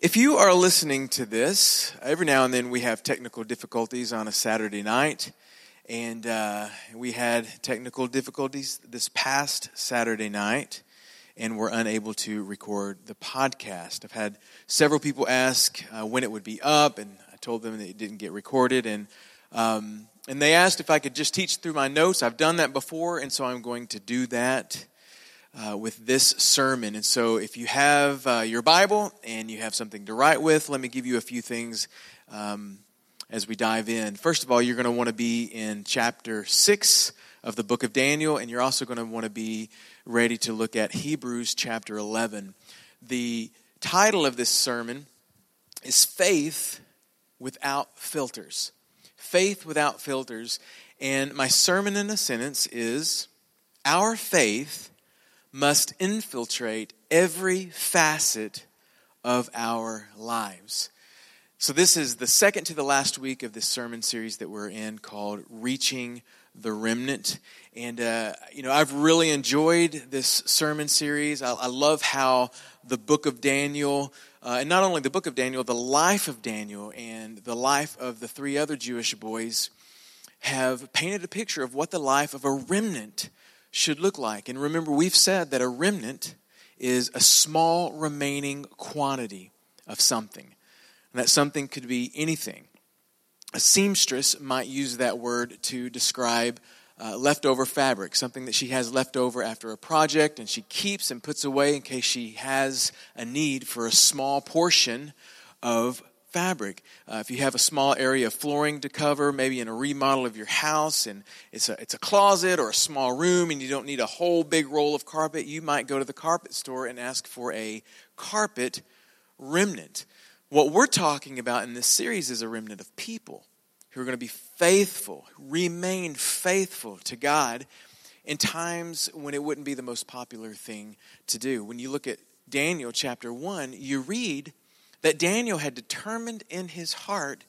If you are listening to this, every now and then we have technical difficulties on a Saturday night. And uh, we had technical difficulties this past Saturday night and were unable to record the podcast. I've had several people ask uh, when it would be up, and I told them that it didn't get recorded. And, um, and they asked if I could just teach through my notes. I've done that before, and so I'm going to do that uh, with this sermon. And so, if you have uh, your Bible and you have something to write with, let me give you a few things um, as we dive in. First of all, you're going to want to be in chapter 6 of the book of Daniel, and you're also going to want to be ready to look at Hebrews chapter 11. The title of this sermon is Faith Without Filters. Faith Without Filters. And my sermon in a sentence is Our faith must infiltrate every facet of our lives. So, this is the second to the last week of this sermon series that we're in called Reaching the Remnant. And, uh, you know, I've really enjoyed this sermon series. I, I love how the book of Daniel, uh, and not only the book of Daniel, the life of Daniel and the life of the three other Jewish boys have painted a picture of what the life of a remnant should look like. And remember, we've said that a remnant is a small remaining quantity of something. And that something could be anything. A seamstress might use that word to describe uh, leftover fabric, something that she has left over after a project and she keeps and puts away in case she has a need for a small portion of fabric. Uh, if you have a small area of flooring to cover, maybe in a remodel of your house, and it's a, it's a closet or a small room, and you don't need a whole big roll of carpet, you might go to the carpet store and ask for a carpet remnant. What we're talking about in this series is a remnant of people who are going to be faithful, remain faithful to God in times when it wouldn't be the most popular thing to do. When you look at Daniel chapter 1, you read that Daniel had determined in his heart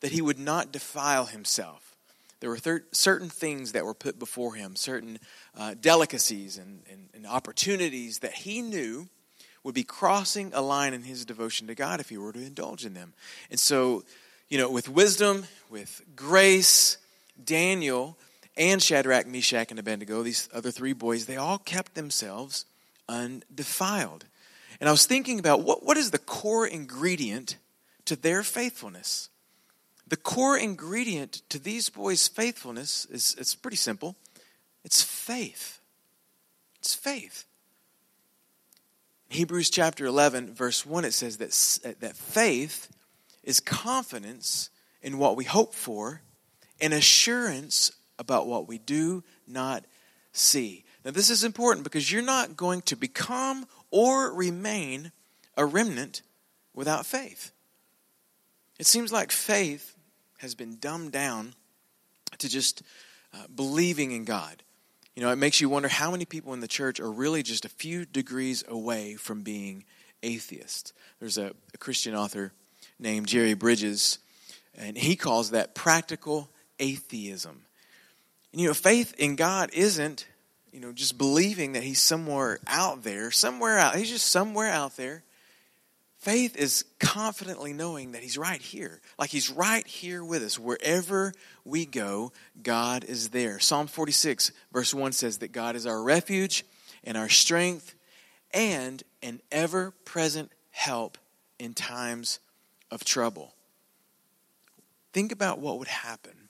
that he would not defile himself. There were thir- certain things that were put before him, certain uh, delicacies and, and, and opportunities that he knew would be crossing a line in his devotion to God if he were to indulge in them. And so, you know, with wisdom, with grace, Daniel and Shadrach, Meshach, and Abednego, these other three boys, they all kept themselves undefiled. And I was thinking about what, what is the core ingredient to their faithfulness? The core ingredient to these boys' faithfulness is it's pretty simple. It's faith. It's faith. In Hebrews chapter 11, verse 1, it says that, that faith is confidence in what we hope for and assurance about what we do not see. Now, this is important because you're not going to become or remain a remnant without faith. It seems like faith has been dumbed down to just uh, believing in God. You know, it makes you wonder how many people in the church are really just a few degrees away from being atheists. There's a, a Christian author named Jerry Bridges, and he calls that practical atheism. And you know, faith in God isn't you know, just believing that he's somewhere out there, somewhere out. He's just somewhere out there. Faith is confidently knowing that he's right here. Like he's right here with us. Wherever we go, God is there. Psalm 46, verse 1 says that God is our refuge and our strength and an ever present help in times of trouble. Think about what would happen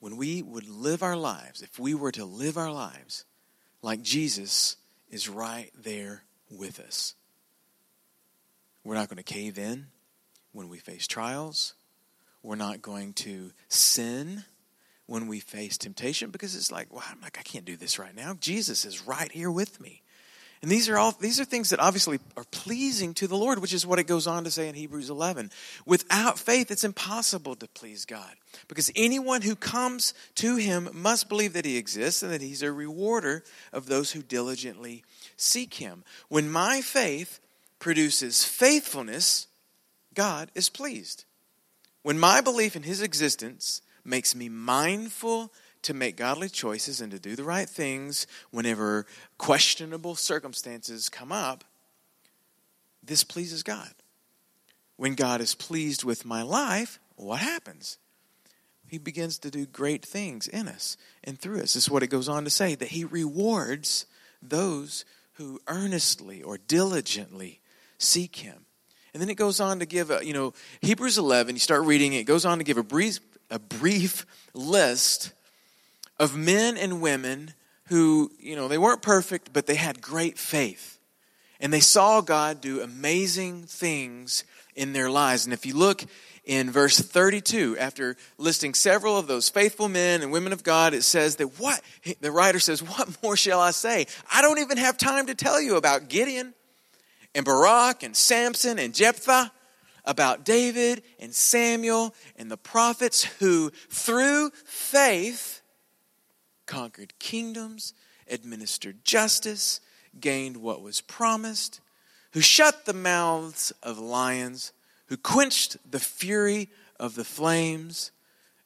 when we would live our lives, if we were to live our lives like Jesus is right there with us. We're not going to cave in when we face trials. We're not going to sin when we face temptation because it's like, well, I'm like, I can't do this right now. Jesus is right here with me. And these are all these are things that obviously are pleasing to the Lord, which is what it goes on to say in Hebrews 11. Without faith, it's impossible to please God. Because anyone who comes to him must believe that he exists and that he's a rewarder of those who diligently seek him. When my faith produces faithfulness, God is pleased. When my belief in his existence makes me mindful to make godly choices and to do the right things whenever questionable circumstances come up, this pleases God. when God is pleased with my life, what happens? He begins to do great things in us and through us. This is what it goes on to say that He rewards those who earnestly or diligently seek Him. And then it goes on to give a, you know, Hebrews 11, you start reading it, it goes on to give a brief, a brief list of men and women who, you know, they weren't perfect, but they had great faith. And they saw God do amazing things in their lives. And if you look in verse 32, after listing several of those faithful men and women of God, it says that what? The writer says, What more shall I say? I don't even have time to tell you about Gideon and Barak and Samson and Jephthah, about David and Samuel and the prophets who, through faith, conquered kingdoms, administered justice, gained what was promised, who shut the mouths of lions, who quenched the fury of the flames,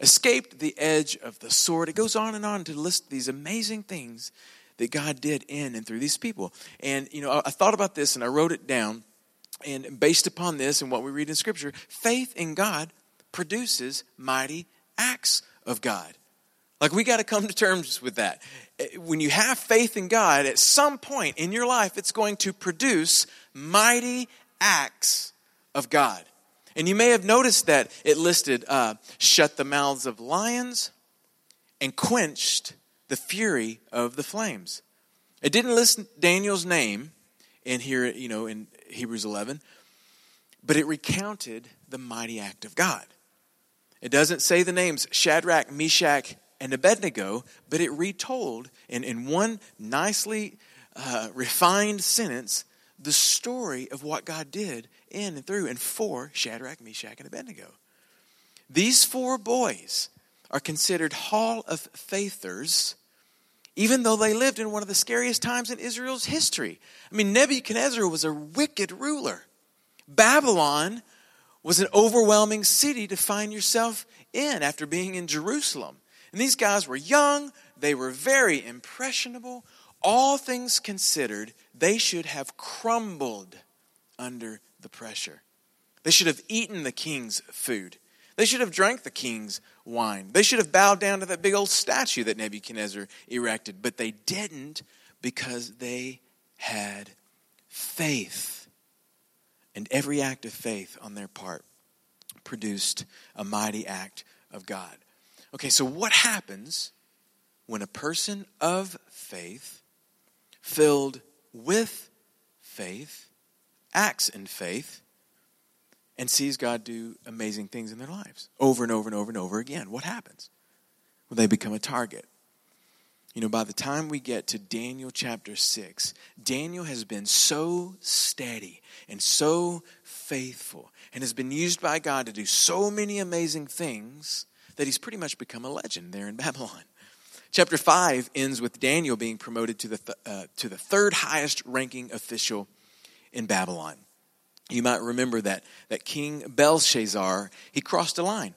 escaped the edge of the sword. It goes on and on to list these amazing things that God did in and through these people. And, you know, I thought about this and I wrote it down. And based upon this and what we read in Scripture, faith in God produces mighty acts of God. Like, we got to come to terms with that. When you have faith in God, at some point in your life, it's going to produce mighty acts of God. And you may have noticed that it listed uh, shut the mouths of lions and quenched the fury of the flames. It didn't list Daniel's name in here, you know, in Hebrews 11, but it recounted the mighty act of God. It doesn't say the names Shadrach, Meshach, and Abednego, but it retold in, in one nicely uh, refined sentence the story of what God did in and through and for Shadrach, Meshach, and Abednego. These four boys are considered Hall of Faithers, even though they lived in one of the scariest times in Israel's history. I mean, Nebuchadnezzar was a wicked ruler. Babylon was an overwhelming city to find yourself in after being in Jerusalem. And these guys were young, they were very impressionable. All things considered, they should have crumbled under the pressure. They should have eaten the king's food. They should have drank the king's wine. They should have bowed down to that big old statue that Nebuchadnezzar erected, but they didn't because they had faith. And every act of faith on their part produced a mighty act of God. Okay, so what happens when a person of faith, filled with faith, acts in faith, and sees God do amazing things in their lives over and over and over and over again. What happens? Well, they become a target. You know, by the time we get to Daniel chapter 6, Daniel has been so steady and so faithful and has been used by God to do so many amazing things that he's pretty much become a legend there in Babylon. Chapter 5 ends with Daniel being promoted to the, th- uh, to the third highest ranking official in Babylon. You might remember that, that King Belshazzar, he crossed a line.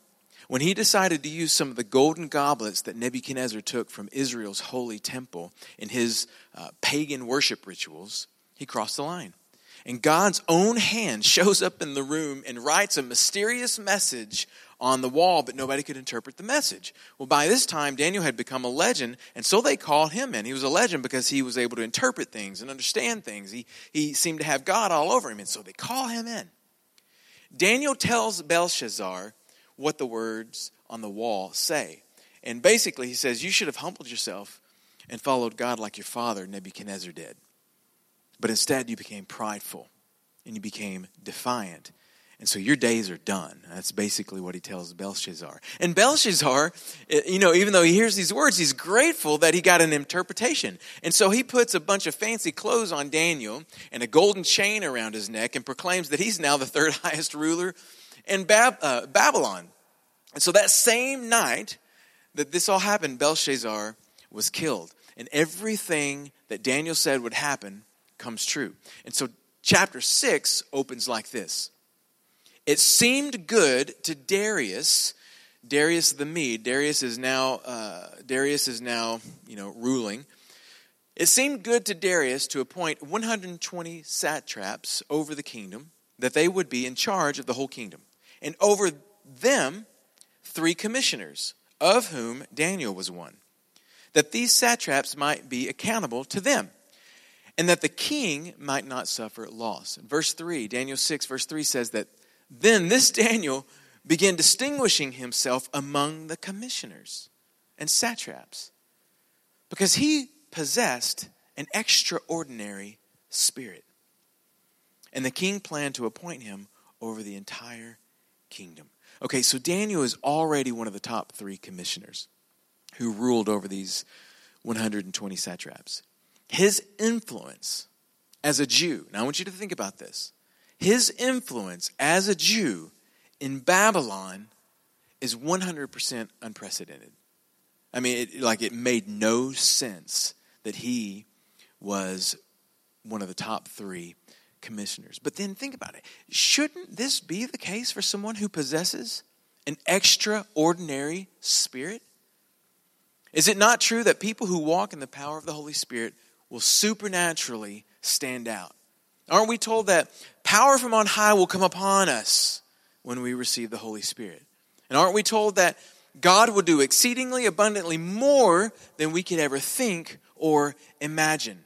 When he decided to use some of the golden goblets that Nebuchadnezzar took from Israel's holy temple in his uh, pagan worship rituals, he crossed the line. And God's own hand shows up in the room and writes a mysterious message on the wall, but nobody could interpret the message. Well, by this time, Daniel had become a legend, and so they called him in. He was a legend because he was able to interpret things and understand things. He, he seemed to have God all over him, and so they call him in. Daniel tells Belshazzar what the words on the wall say. And basically, he says, You should have humbled yourself and followed God like your father, Nebuchadnezzar, did. But instead, you became prideful and you became defiant and so your days are done. That's basically what he tells Belshazzar. And Belshazzar, eh, you know, even though he hears these words, he's grateful that he got an interpretation. And so he puts a bunch of fancy clothes on Daniel and a golden chain around his neck and proclaims that he's now the third highest ruler in Bab- uh, Babylon. And so that same night that this all happened, Belshazzar was killed. And everything that Daniel said would happen comes true. And so chapter 6 opens like this. It seemed good to Darius, Darius the Mede. Darius is now uh, Darius is now you know ruling. It seemed good to Darius to appoint 120 satraps over the kingdom, that they would be in charge of the whole kingdom. And over them, three commissioners, of whom Daniel was one, that these satraps might be accountable to them, and that the king might not suffer loss. Verse 3, Daniel 6, verse 3 says that then this Daniel began distinguishing himself among the commissioners and satraps because he possessed an extraordinary spirit. And the king planned to appoint him over the entire kingdom. Okay, so Daniel is already one of the top three commissioners who ruled over these 120 satraps. His influence as a Jew, now I want you to think about this. His influence as a Jew in Babylon is 100% unprecedented. I mean, it, like it made no sense that he was one of the top three commissioners. But then think about it. Shouldn't this be the case for someone who possesses an extraordinary spirit? Is it not true that people who walk in the power of the Holy Spirit will supernaturally stand out? Aren't we told that power from on high will come upon us when we receive the Holy Spirit? And aren't we told that God will do exceedingly abundantly more than we could ever think or imagine?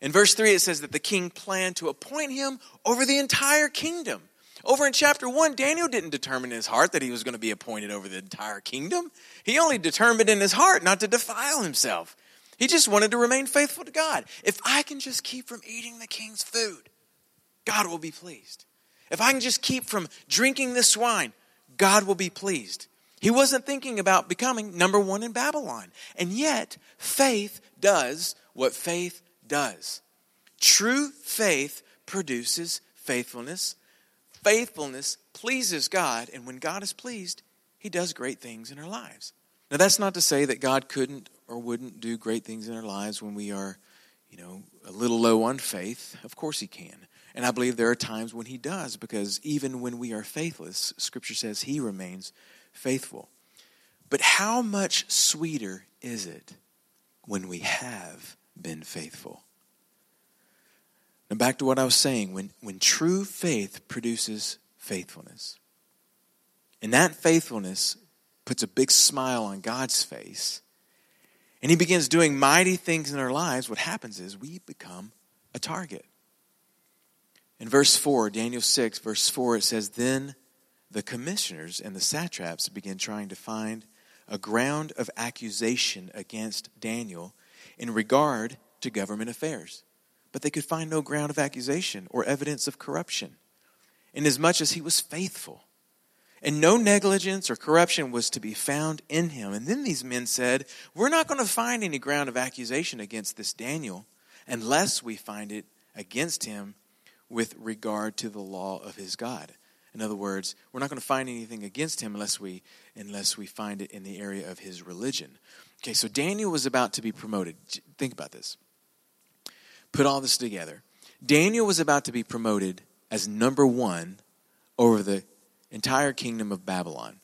In verse 3, it says that the king planned to appoint him over the entire kingdom. Over in chapter 1, Daniel didn't determine in his heart that he was going to be appointed over the entire kingdom. He only determined in his heart not to defile himself. He just wanted to remain faithful to God. If I can just keep from eating the king's food, God will be pleased. If I can just keep from drinking this wine, God will be pleased. He wasn't thinking about becoming number one in Babylon. And yet, faith does what faith does. True faith produces faithfulness. Faithfulness pleases God, and when God is pleased, He does great things in our lives. Now, that's not to say that God couldn't or wouldn't do great things in our lives when we are, you know, a little low on faith. Of course, He can. And I believe there are times when He does, because even when we are faithless, Scripture says He remains faithful. But how much sweeter is it when we have been faithful. Now, back to what I was saying when, when true faith produces faithfulness, and that faithfulness puts a big smile on God's face, and He begins doing mighty things in our lives, what happens is we become a target. In verse 4, Daniel 6, verse 4, it says, Then the commissioners and the satraps began trying to find a ground of accusation against Daniel in regard to government affairs. But they could find no ground of accusation or evidence of corruption, inasmuch as he was faithful. And no negligence or corruption was to be found in him. And then these men said, We're not going to find any ground of accusation against this Daniel unless we find it against him with regard to the law of his God. In other words, we're not going to find anything against him unless we unless we find it in the area of his religion. Okay, so Daniel was about to be promoted. Think about this. Put all this together. Daniel was about to be promoted as number one over the entire kingdom of Babylon.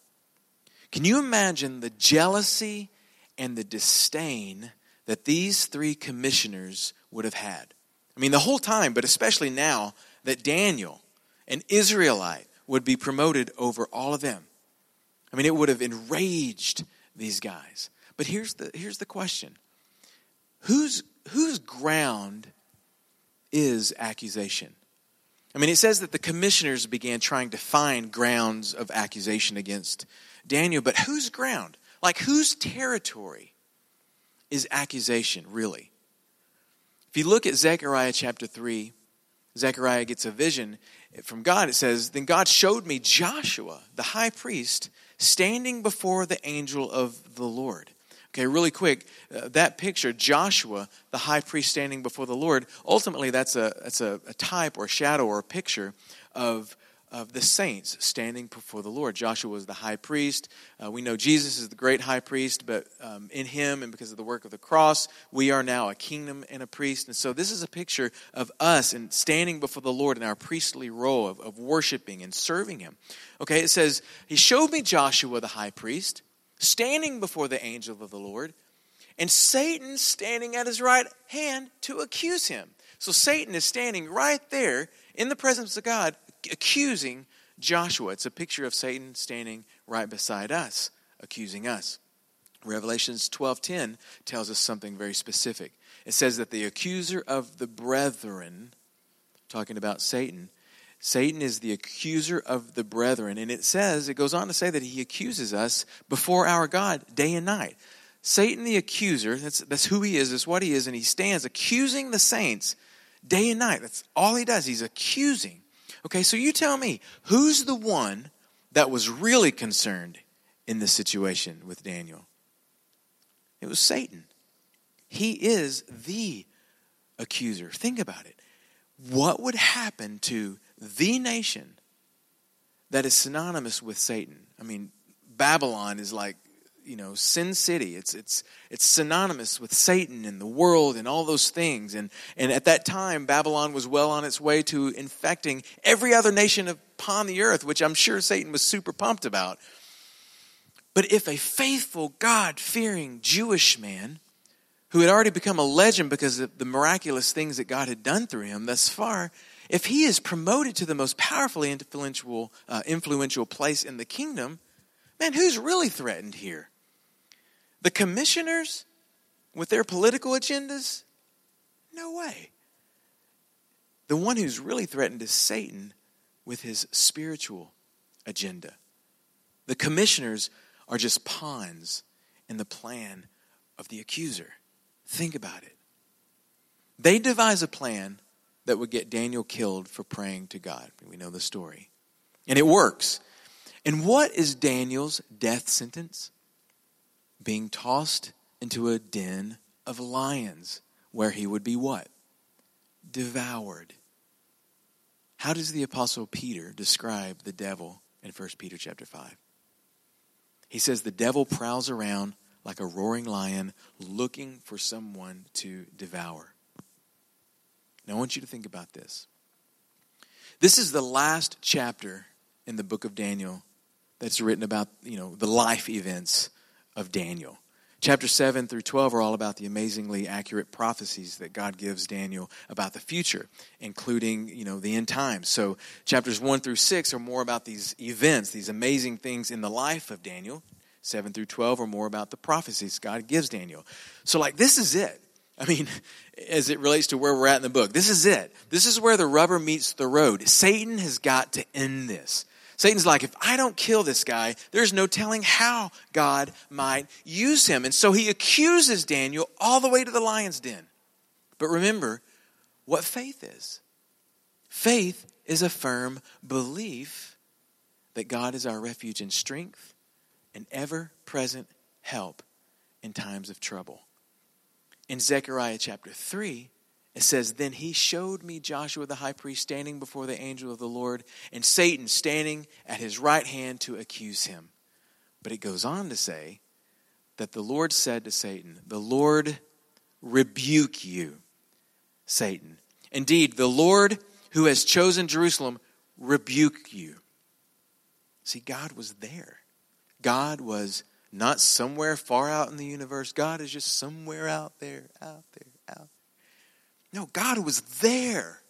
Can you imagine the jealousy and the disdain that these three commissioners would have had? I mean, the whole time, but especially now that Daniel, an Israelite, would be promoted over all of them. I mean, it would have enraged these guys. But here's the, here's the question whose, whose ground is accusation? I mean, it says that the commissioners began trying to find grounds of accusation against Daniel, but whose ground? Like, whose territory is accusation, really? If you look at Zechariah chapter 3, Zechariah gets a vision from God. It says, Then God showed me Joshua, the high priest, standing before the angel of the Lord. Okay, really quick, uh, that picture, Joshua, the high priest standing before the Lord, ultimately that's a, that's a, a type or shadow or picture of, of the saints standing before the Lord. Joshua was the high priest. Uh, we know Jesus is the great high priest, but um, in him and because of the work of the cross, we are now a kingdom and a priest. And so this is a picture of us and standing before the Lord in our priestly role of, of worshiping and serving him. Okay, it says, He showed me Joshua, the high priest standing before the angel of the Lord, and Satan standing at his right hand to accuse him. So Satan is standing right there in the presence of God, accusing Joshua. It's a picture of Satan standing right beside us, accusing us. Revelations 12:10 tells us something very specific. It says that the accuser of the brethren, talking about Satan, Satan is the accuser of the brethren. And it says, it goes on to say that he accuses us before our God day and night. Satan the accuser, that's, that's who he is, that's what he is, and he stands accusing the saints day and night. That's all he does. He's accusing. Okay, so you tell me, who's the one that was really concerned in this situation with Daniel? It was Satan. He is the accuser. Think about it. What would happen to the nation that is synonymous with Satan? I mean, Babylon is like, you know, Sin City. It's it's it's synonymous with Satan and the world and all those things. And and at that time, Babylon was well on its way to infecting every other nation upon the earth, which I'm sure Satan was super pumped about. But if a faithful, God fearing Jewish man who had already become a legend because of the miraculous things that God had done through him thus far, if he is promoted to the most powerfully influential, uh, influential place in the kingdom, man, who's really threatened here? The commissioners with their political agendas? No way. The one who's really threatened is Satan with his spiritual agenda. The commissioners are just pawns in the plan of the accuser. Think about it. They devise a plan that would get Daniel killed for praying to God. We know the story. And it works. And what is Daniel's death sentence? Being tossed into a den of lions where he would be what? Devoured. How does the apostle Peter describe the devil in 1 Peter chapter 5? He says the devil prowls around like a roaring lion looking for someone to devour. Now, I want you to think about this. This is the last chapter in the book of Daniel that's written about, you know, the life events of Daniel. Chapter 7 through 12 are all about the amazingly accurate prophecies that God gives Daniel about the future, including, you know, the end times. So chapters 1 through 6 are more about these events, these amazing things in the life of Daniel. 7 through 12 are more about the prophecies God gives Daniel. So like this is it. I mean, as it relates to where we're at in the book, this is it. This is where the rubber meets the road. Satan has got to end this. Satan's like, if I don't kill this guy, there's no telling how God might use him. And so he accuses Daniel all the way to the lion's den. But remember what faith is faith is a firm belief that God is our refuge and strength and ever present help in times of trouble. In Zechariah chapter 3, it says, Then he showed me Joshua the high priest standing before the angel of the Lord, and Satan standing at his right hand to accuse him. But it goes on to say that the Lord said to Satan, The Lord rebuke you, Satan. Indeed, the Lord who has chosen Jerusalem rebuke you. See, God was there. God was not somewhere far out in the universe. God is just somewhere out there, out there. No, God was there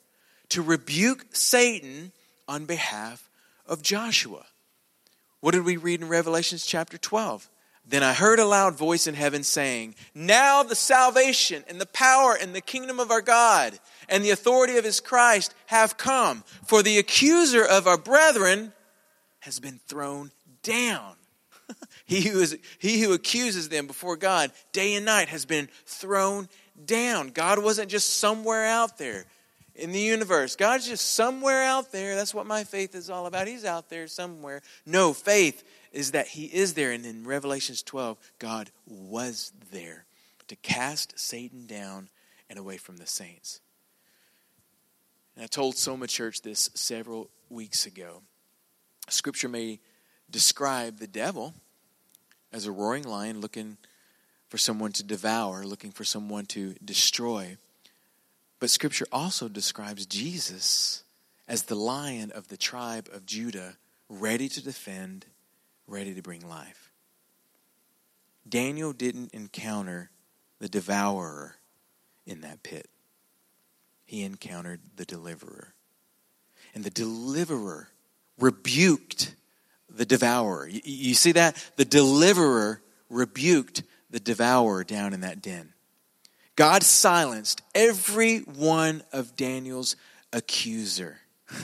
to rebuke Satan on behalf of Joshua. What did we read in Revelations chapter 12? Then I heard a loud voice in heaven saying, Now the salvation and the power and the kingdom of our God and the authority of his Christ have come, for the accuser of our brethren has been thrown down. he, who is, he who accuses them before God day and night has been thrown down. God wasn't just somewhere out there in the universe. God's just somewhere out there. That's what my faith is all about. He's out there somewhere. No, faith is that He is there. And in Revelations 12, God was there to cast Satan down and away from the saints. And I told Soma Church this several weeks ago. Scripture may describe the devil as a roaring lion looking for someone to devour, looking for someone to destroy. But Scripture also describes Jesus as the lion of the tribe of Judah, ready to defend, ready to bring life. Daniel didn't encounter the devourer in that pit, he encountered the deliverer. And the deliverer rebuked the devourer. You, see that? The deliverer rebuked the devourer down in that den. God silenced every one of Daniel's accuser.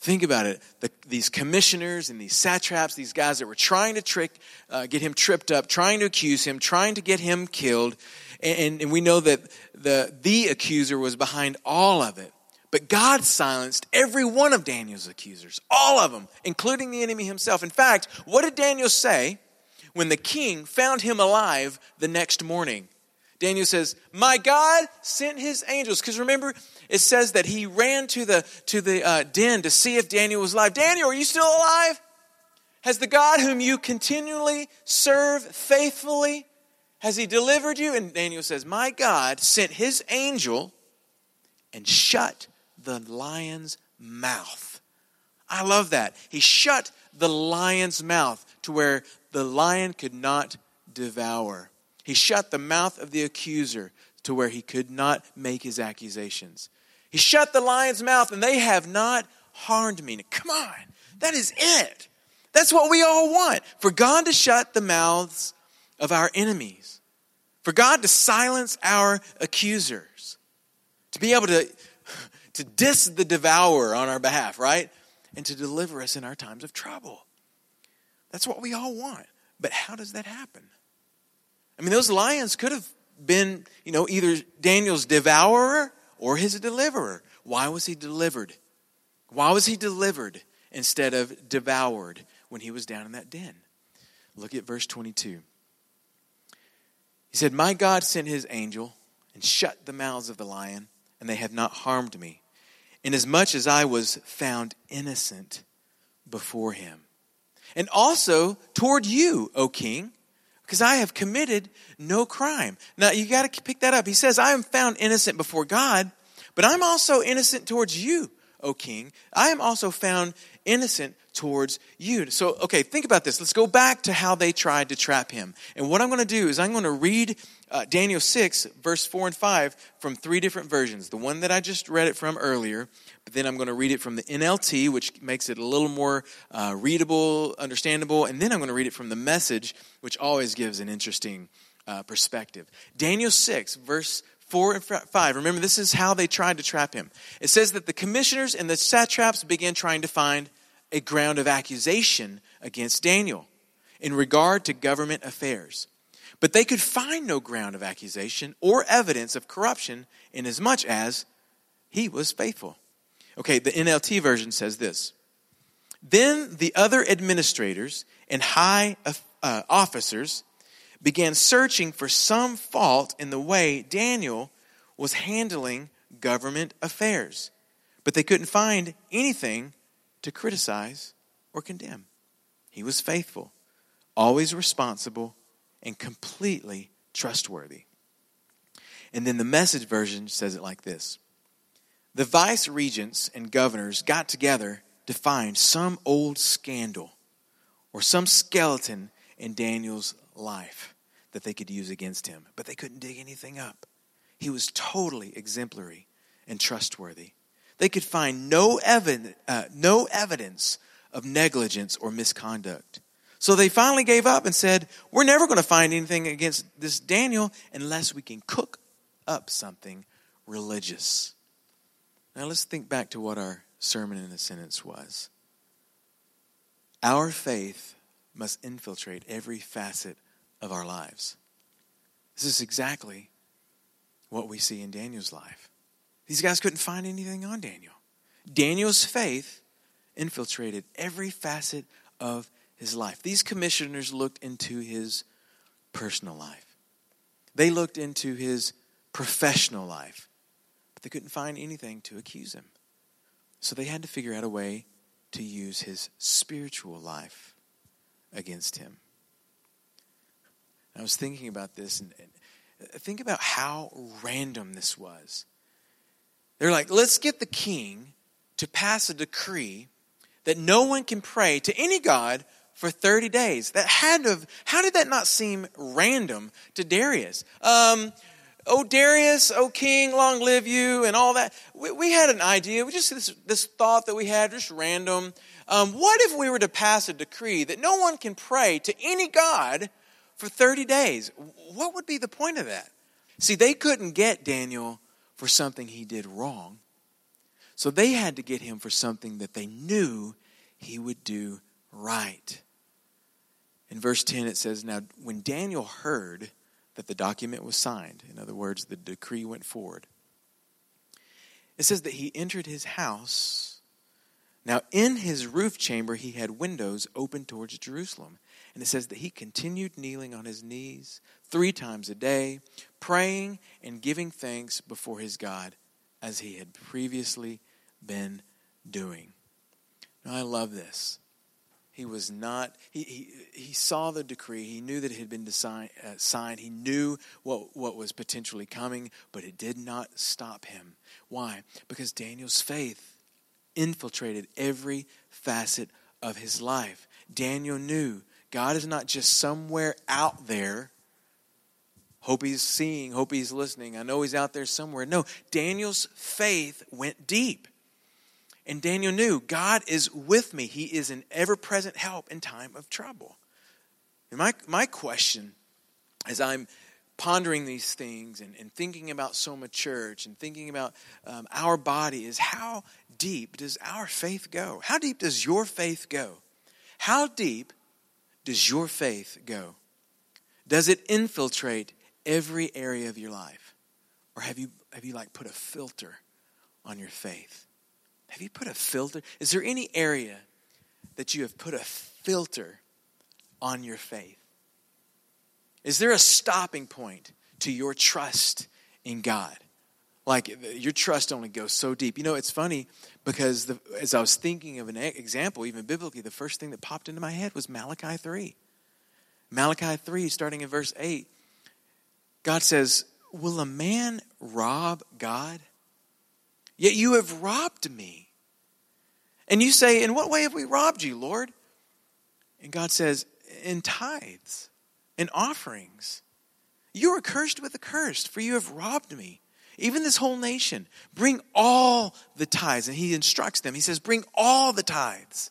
Think about it. The, these commissioners and these satraps, these guys that were trying to trick, uh, get him tripped up, trying to accuse him, trying to get him killed. And, and we know that the, the accuser was behind all of it. But God silenced every one of Daniel's accusers, all of them, including the enemy himself. In fact, what did Daniel say when the king found him alive the next morning? Daniel says, My God sent his angels. Because remember, it says that he ran to the, to the uh, den to see if Daniel was alive. Daniel, are you still alive? Has the God whom you continually serve faithfully, has he delivered you? And Daniel says, My God sent his angel and shut the lion's mouth. I love that. He shut the lion's mouth to where the lion could not devour. He shut the mouth of the accuser to where he could not make his accusations. He shut the lion's mouth and they have not harmed me. Now, come on, that is it. That's what we all want for God to shut the mouths of our enemies, for God to silence our accusers, to be able to, to diss the devourer on our behalf, right? And to deliver us in our times of trouble. That's what we all want. But how does that happen? I mean, those lions could have been, you know, either Daniel's devourer or his deliverer. Why was he delivered? Why was he delivered instead of devoured when he was down in that den? Look at verse 22. He said, My God sent his angel and shut the mouths of the lion, and they have not harmed me, inasmuch as I was found innocent before him. And also toward you, O king, because I have committed no crime. Now you got to pick that up. He says, I am found innocent before God, but I'm also innocent towards you, O king. I am also found innocent towards you. So, okay, think about this. Let's go back to how they tried to trap him. And what I'm going to do is I'm going to read uh, Daniel 6, verse 4 and 5 from three different versions. The one that I just read it from earlier, but then I'm going to read it from the NLT, which makes it a little more uh, readable, understandable, and then I'm going to read it from the message, which always gives an interesting uh, perspective. Daniel 6, verse 4 and 5. Remember, this is how they tried to trap him. It says that the commissioners and the satraps began trying to find a ground of accusation against Daniel in regard to government affairs. But they could find no ground of accusation or evidence of corruption inasmuch as much as he was faithful. Okay, the NLT version says this. Then the other administrators and high uh, officers began searching for some fault in the way Daniel was handling government affairs. But they couldn't find anything to criticize or condemn. He was faithful, always responsible, and completely trustworthy. And then the message version says it like this The vice regents and governors got together to find some old scandal or some skeleton in Daniel's life that they could use against him, but they couldn't dig anything up. He was totally exemplary and trustworthy. They could find no, evid- uh, no evidence of negligence or misconduct. So they finally gave up and said, We're never going to find anything against this Daniel unless we can cook up something religious. Now let's think back to what our sermon in the sentence was. Our faith must infiltrate every facet of our lives. This is exactly what we see in Daniel's life. These guys couldn't find anything on Daniel. Daniel's faith infiltrated every facet of his life. These commissioners looked into his personal life, they looked into his professional life, but they couldn't find anything to accuse him. So they had to figure out a way to use his spiritual life against him. I was thinking about this and, and think about how random this was. They're like, let's get the king to pass a decree that no one can pray to any God for 30 days. That had to have, how did that not seem random to Darius? Um, oh Darius, oh king, long live you, and all that. We, we had an idea. We just this, this thought that we had, just random. Um, what if we were to pass a decree that no one can pray to any God for 30 days? What would be the point of that? See, they couldn't get Daniel for something he did wrong. So they had to get him for something that they knew he would do right. In verse 10, it says, Now, when Daniel heard that the document was signed, in other words, the decree went forward, it says that he entered his house. Now, in his roof chamber, he had windows open towards Jerusalem. And it says that he continued kneeling on his knees three times a day, praying and giving thanks before his God as he had previously been doing. Now, I love this. He was not, he, he, he saw the decree. He knew that it had been design, uh, signed. He knew what, what was potentially coming, but it did not stop him. Why? Because Daniel's faith infiltrated every facet of his life. Daniel knew God is not just somewhere out there. Hope he's seeing, hope he's listening. I know he's out there somewhere. No, Daniel's faith went deep. And Daniel knew God is with me. He is an ever present help in time of trouble. And my, my question as I'm pondering these things and, and thinking about Soma Church and thinking about um, our body is how deep does our faith go? How deep does your faith go? How deep does your faith go? Does it infiltrate every area of your life? Or have you, have you like put a filter on your faith? Have you put a filter? Is there any area that you have put a filter on your faith? Is there a stopping point to your trust in God? Like your trust only goes so deep. You know, it's funny because the, as I was thinking of an example, even biblically, the first thing that popped into my head was Malachi 3. Malachi 3, starting in verse 8, God says, Will a man rob God? Yet you have robbed me. And you say, In what way have we robbed you, Lord? And God says, In tithes, in offerings. You are cursed with a curse, for you have robbed me. Even this whole nation, bring all the tithes. And he instructs them. He says, Bring all the tithes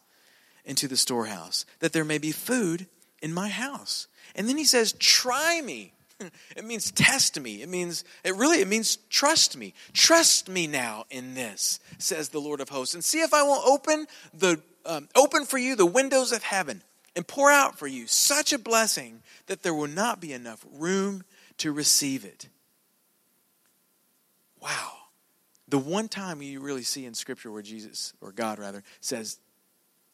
into the storehouse, that there may be food in my house. And then he says, Try me It means test me. It means, it really, it means trust me. Trust me now in this, says the Lord of hosts. And see if I won't open the, um, open for you the windows of heaven and pour out for you such a blessing that there will not be enough room to receive it. Wow. The one time you really see in Scripture where Jesus, or God rather, says,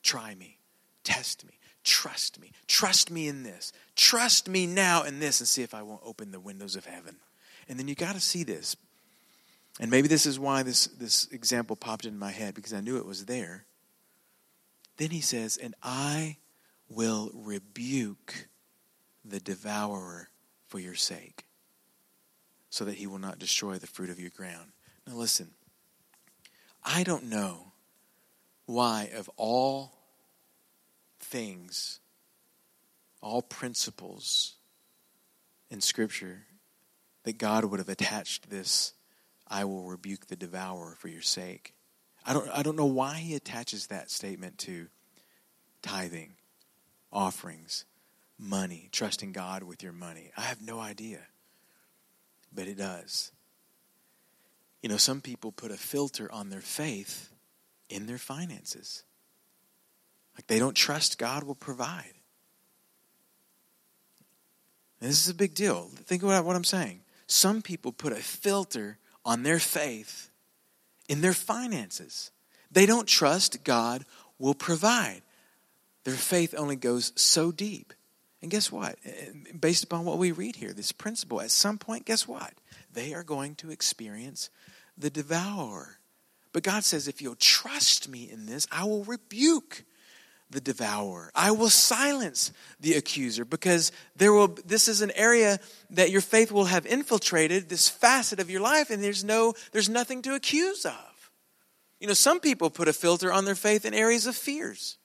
Try me, test me. Trust me. Trust me in this. Trust me now in this and see if I won't open the windows of heaven. And then you got to see this. And maybe this is why this, this example popped in my head because I knew it was there. Then he says, And I will rebuke the devourer for your sake, so that he will not destroy the fruit of your ground. Now, listen, I don't know why, of all things, all principles in Scripture, that God would have attached this, I will rebuke the devourer for your sake. I don't, I don't know why he attaches that statement to tithing, offerings, money, trusting God with your money. I have no idea. But it does. You know, some people put a filter on their faith in their finances. Like they don't trust God will provide. And this is a big deal. Think about what I'm saying. Some people put a filter on their faith in their finances. They don't trust God will provide. Their faith only goes so deep. And guess what? Based upon what we read here, this principle, at some point, guess what? They are going to experience the devourer. But God says, if you'll trust me in this, I will rebuke the devourer. I will silence the accuser because there will this is an area that your faith will have infiltrated this facet of your life and there's no there's nothing to accuse of. You know, some people put a filter on their faith in areas of fears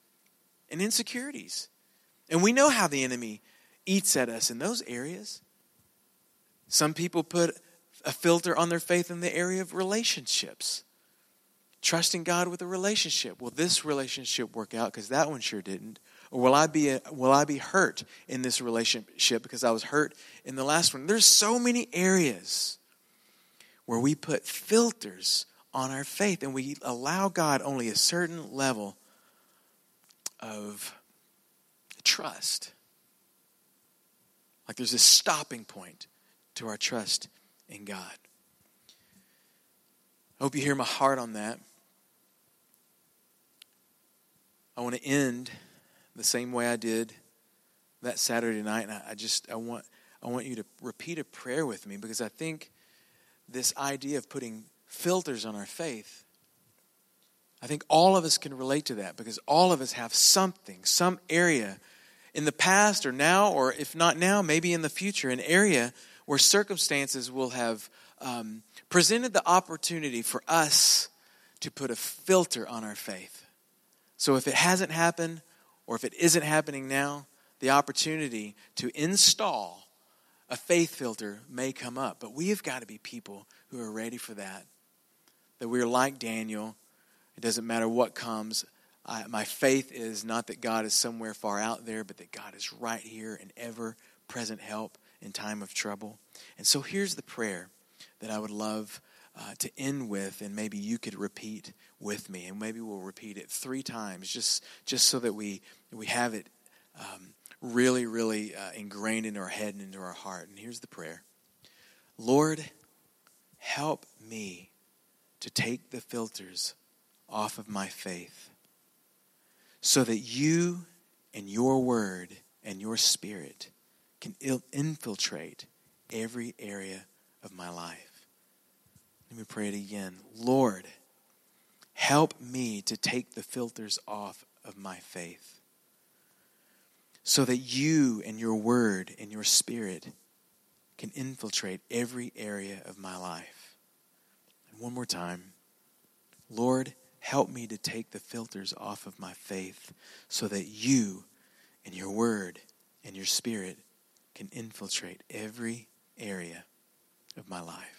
and insecurities. And we know how the enemy eats at us in those areas. Some people put a filter on their faith in the area of relationships. Trusting God with a relationship. Will this relationship work out? Because that one sure didn't. Or will I be a, will I be hurt in this relationship because I was hurt in the last one? There's so many areas where we put filters on our faith and we allow God only a certain level of trust. Like there's a stopping point to our trust in God. I hope you hear my heart on that. I want to end the same way I did that Saturday night, and I, just I want I want you to repeat a prayer with me because I think this idea of putting filters on our faith, I think all of us can relate to that because all of us have something, some area in the past or now, or if not now, maybe in the future, an area where circumstances will have um, presented the opportunity for us to put a filter on our faith. So if it hasn't happened, or if it isn't happening now, the opportunity to install a faith filter may come up. But we have got to be people who are ready for that. That we are like Daniel. It doesn't matter what comes. I, my faith is not that God is somewhere far out there, but that God is right here and ever present help in time of trouble. And so here's the prayer that I would love uh, to end with, and maybe you could repeat with me, and maybe we'll repeat it three times, just just so that we we have it um, really, really uh, ingrained in our head and into our heart. And here's the prayer: Lord, help me to take the filters off of my faith, so that you and your Word and your Spirit can infiltrate every area of my life. Let me pray it again. Lord, help me to take the filters off of my faith so that you and your word and your spirit can infiltrate every area of my life. And one more time. Lord, help me to take the filters off of my faith so that you and your word and your spirit can infiltrate every area of my life.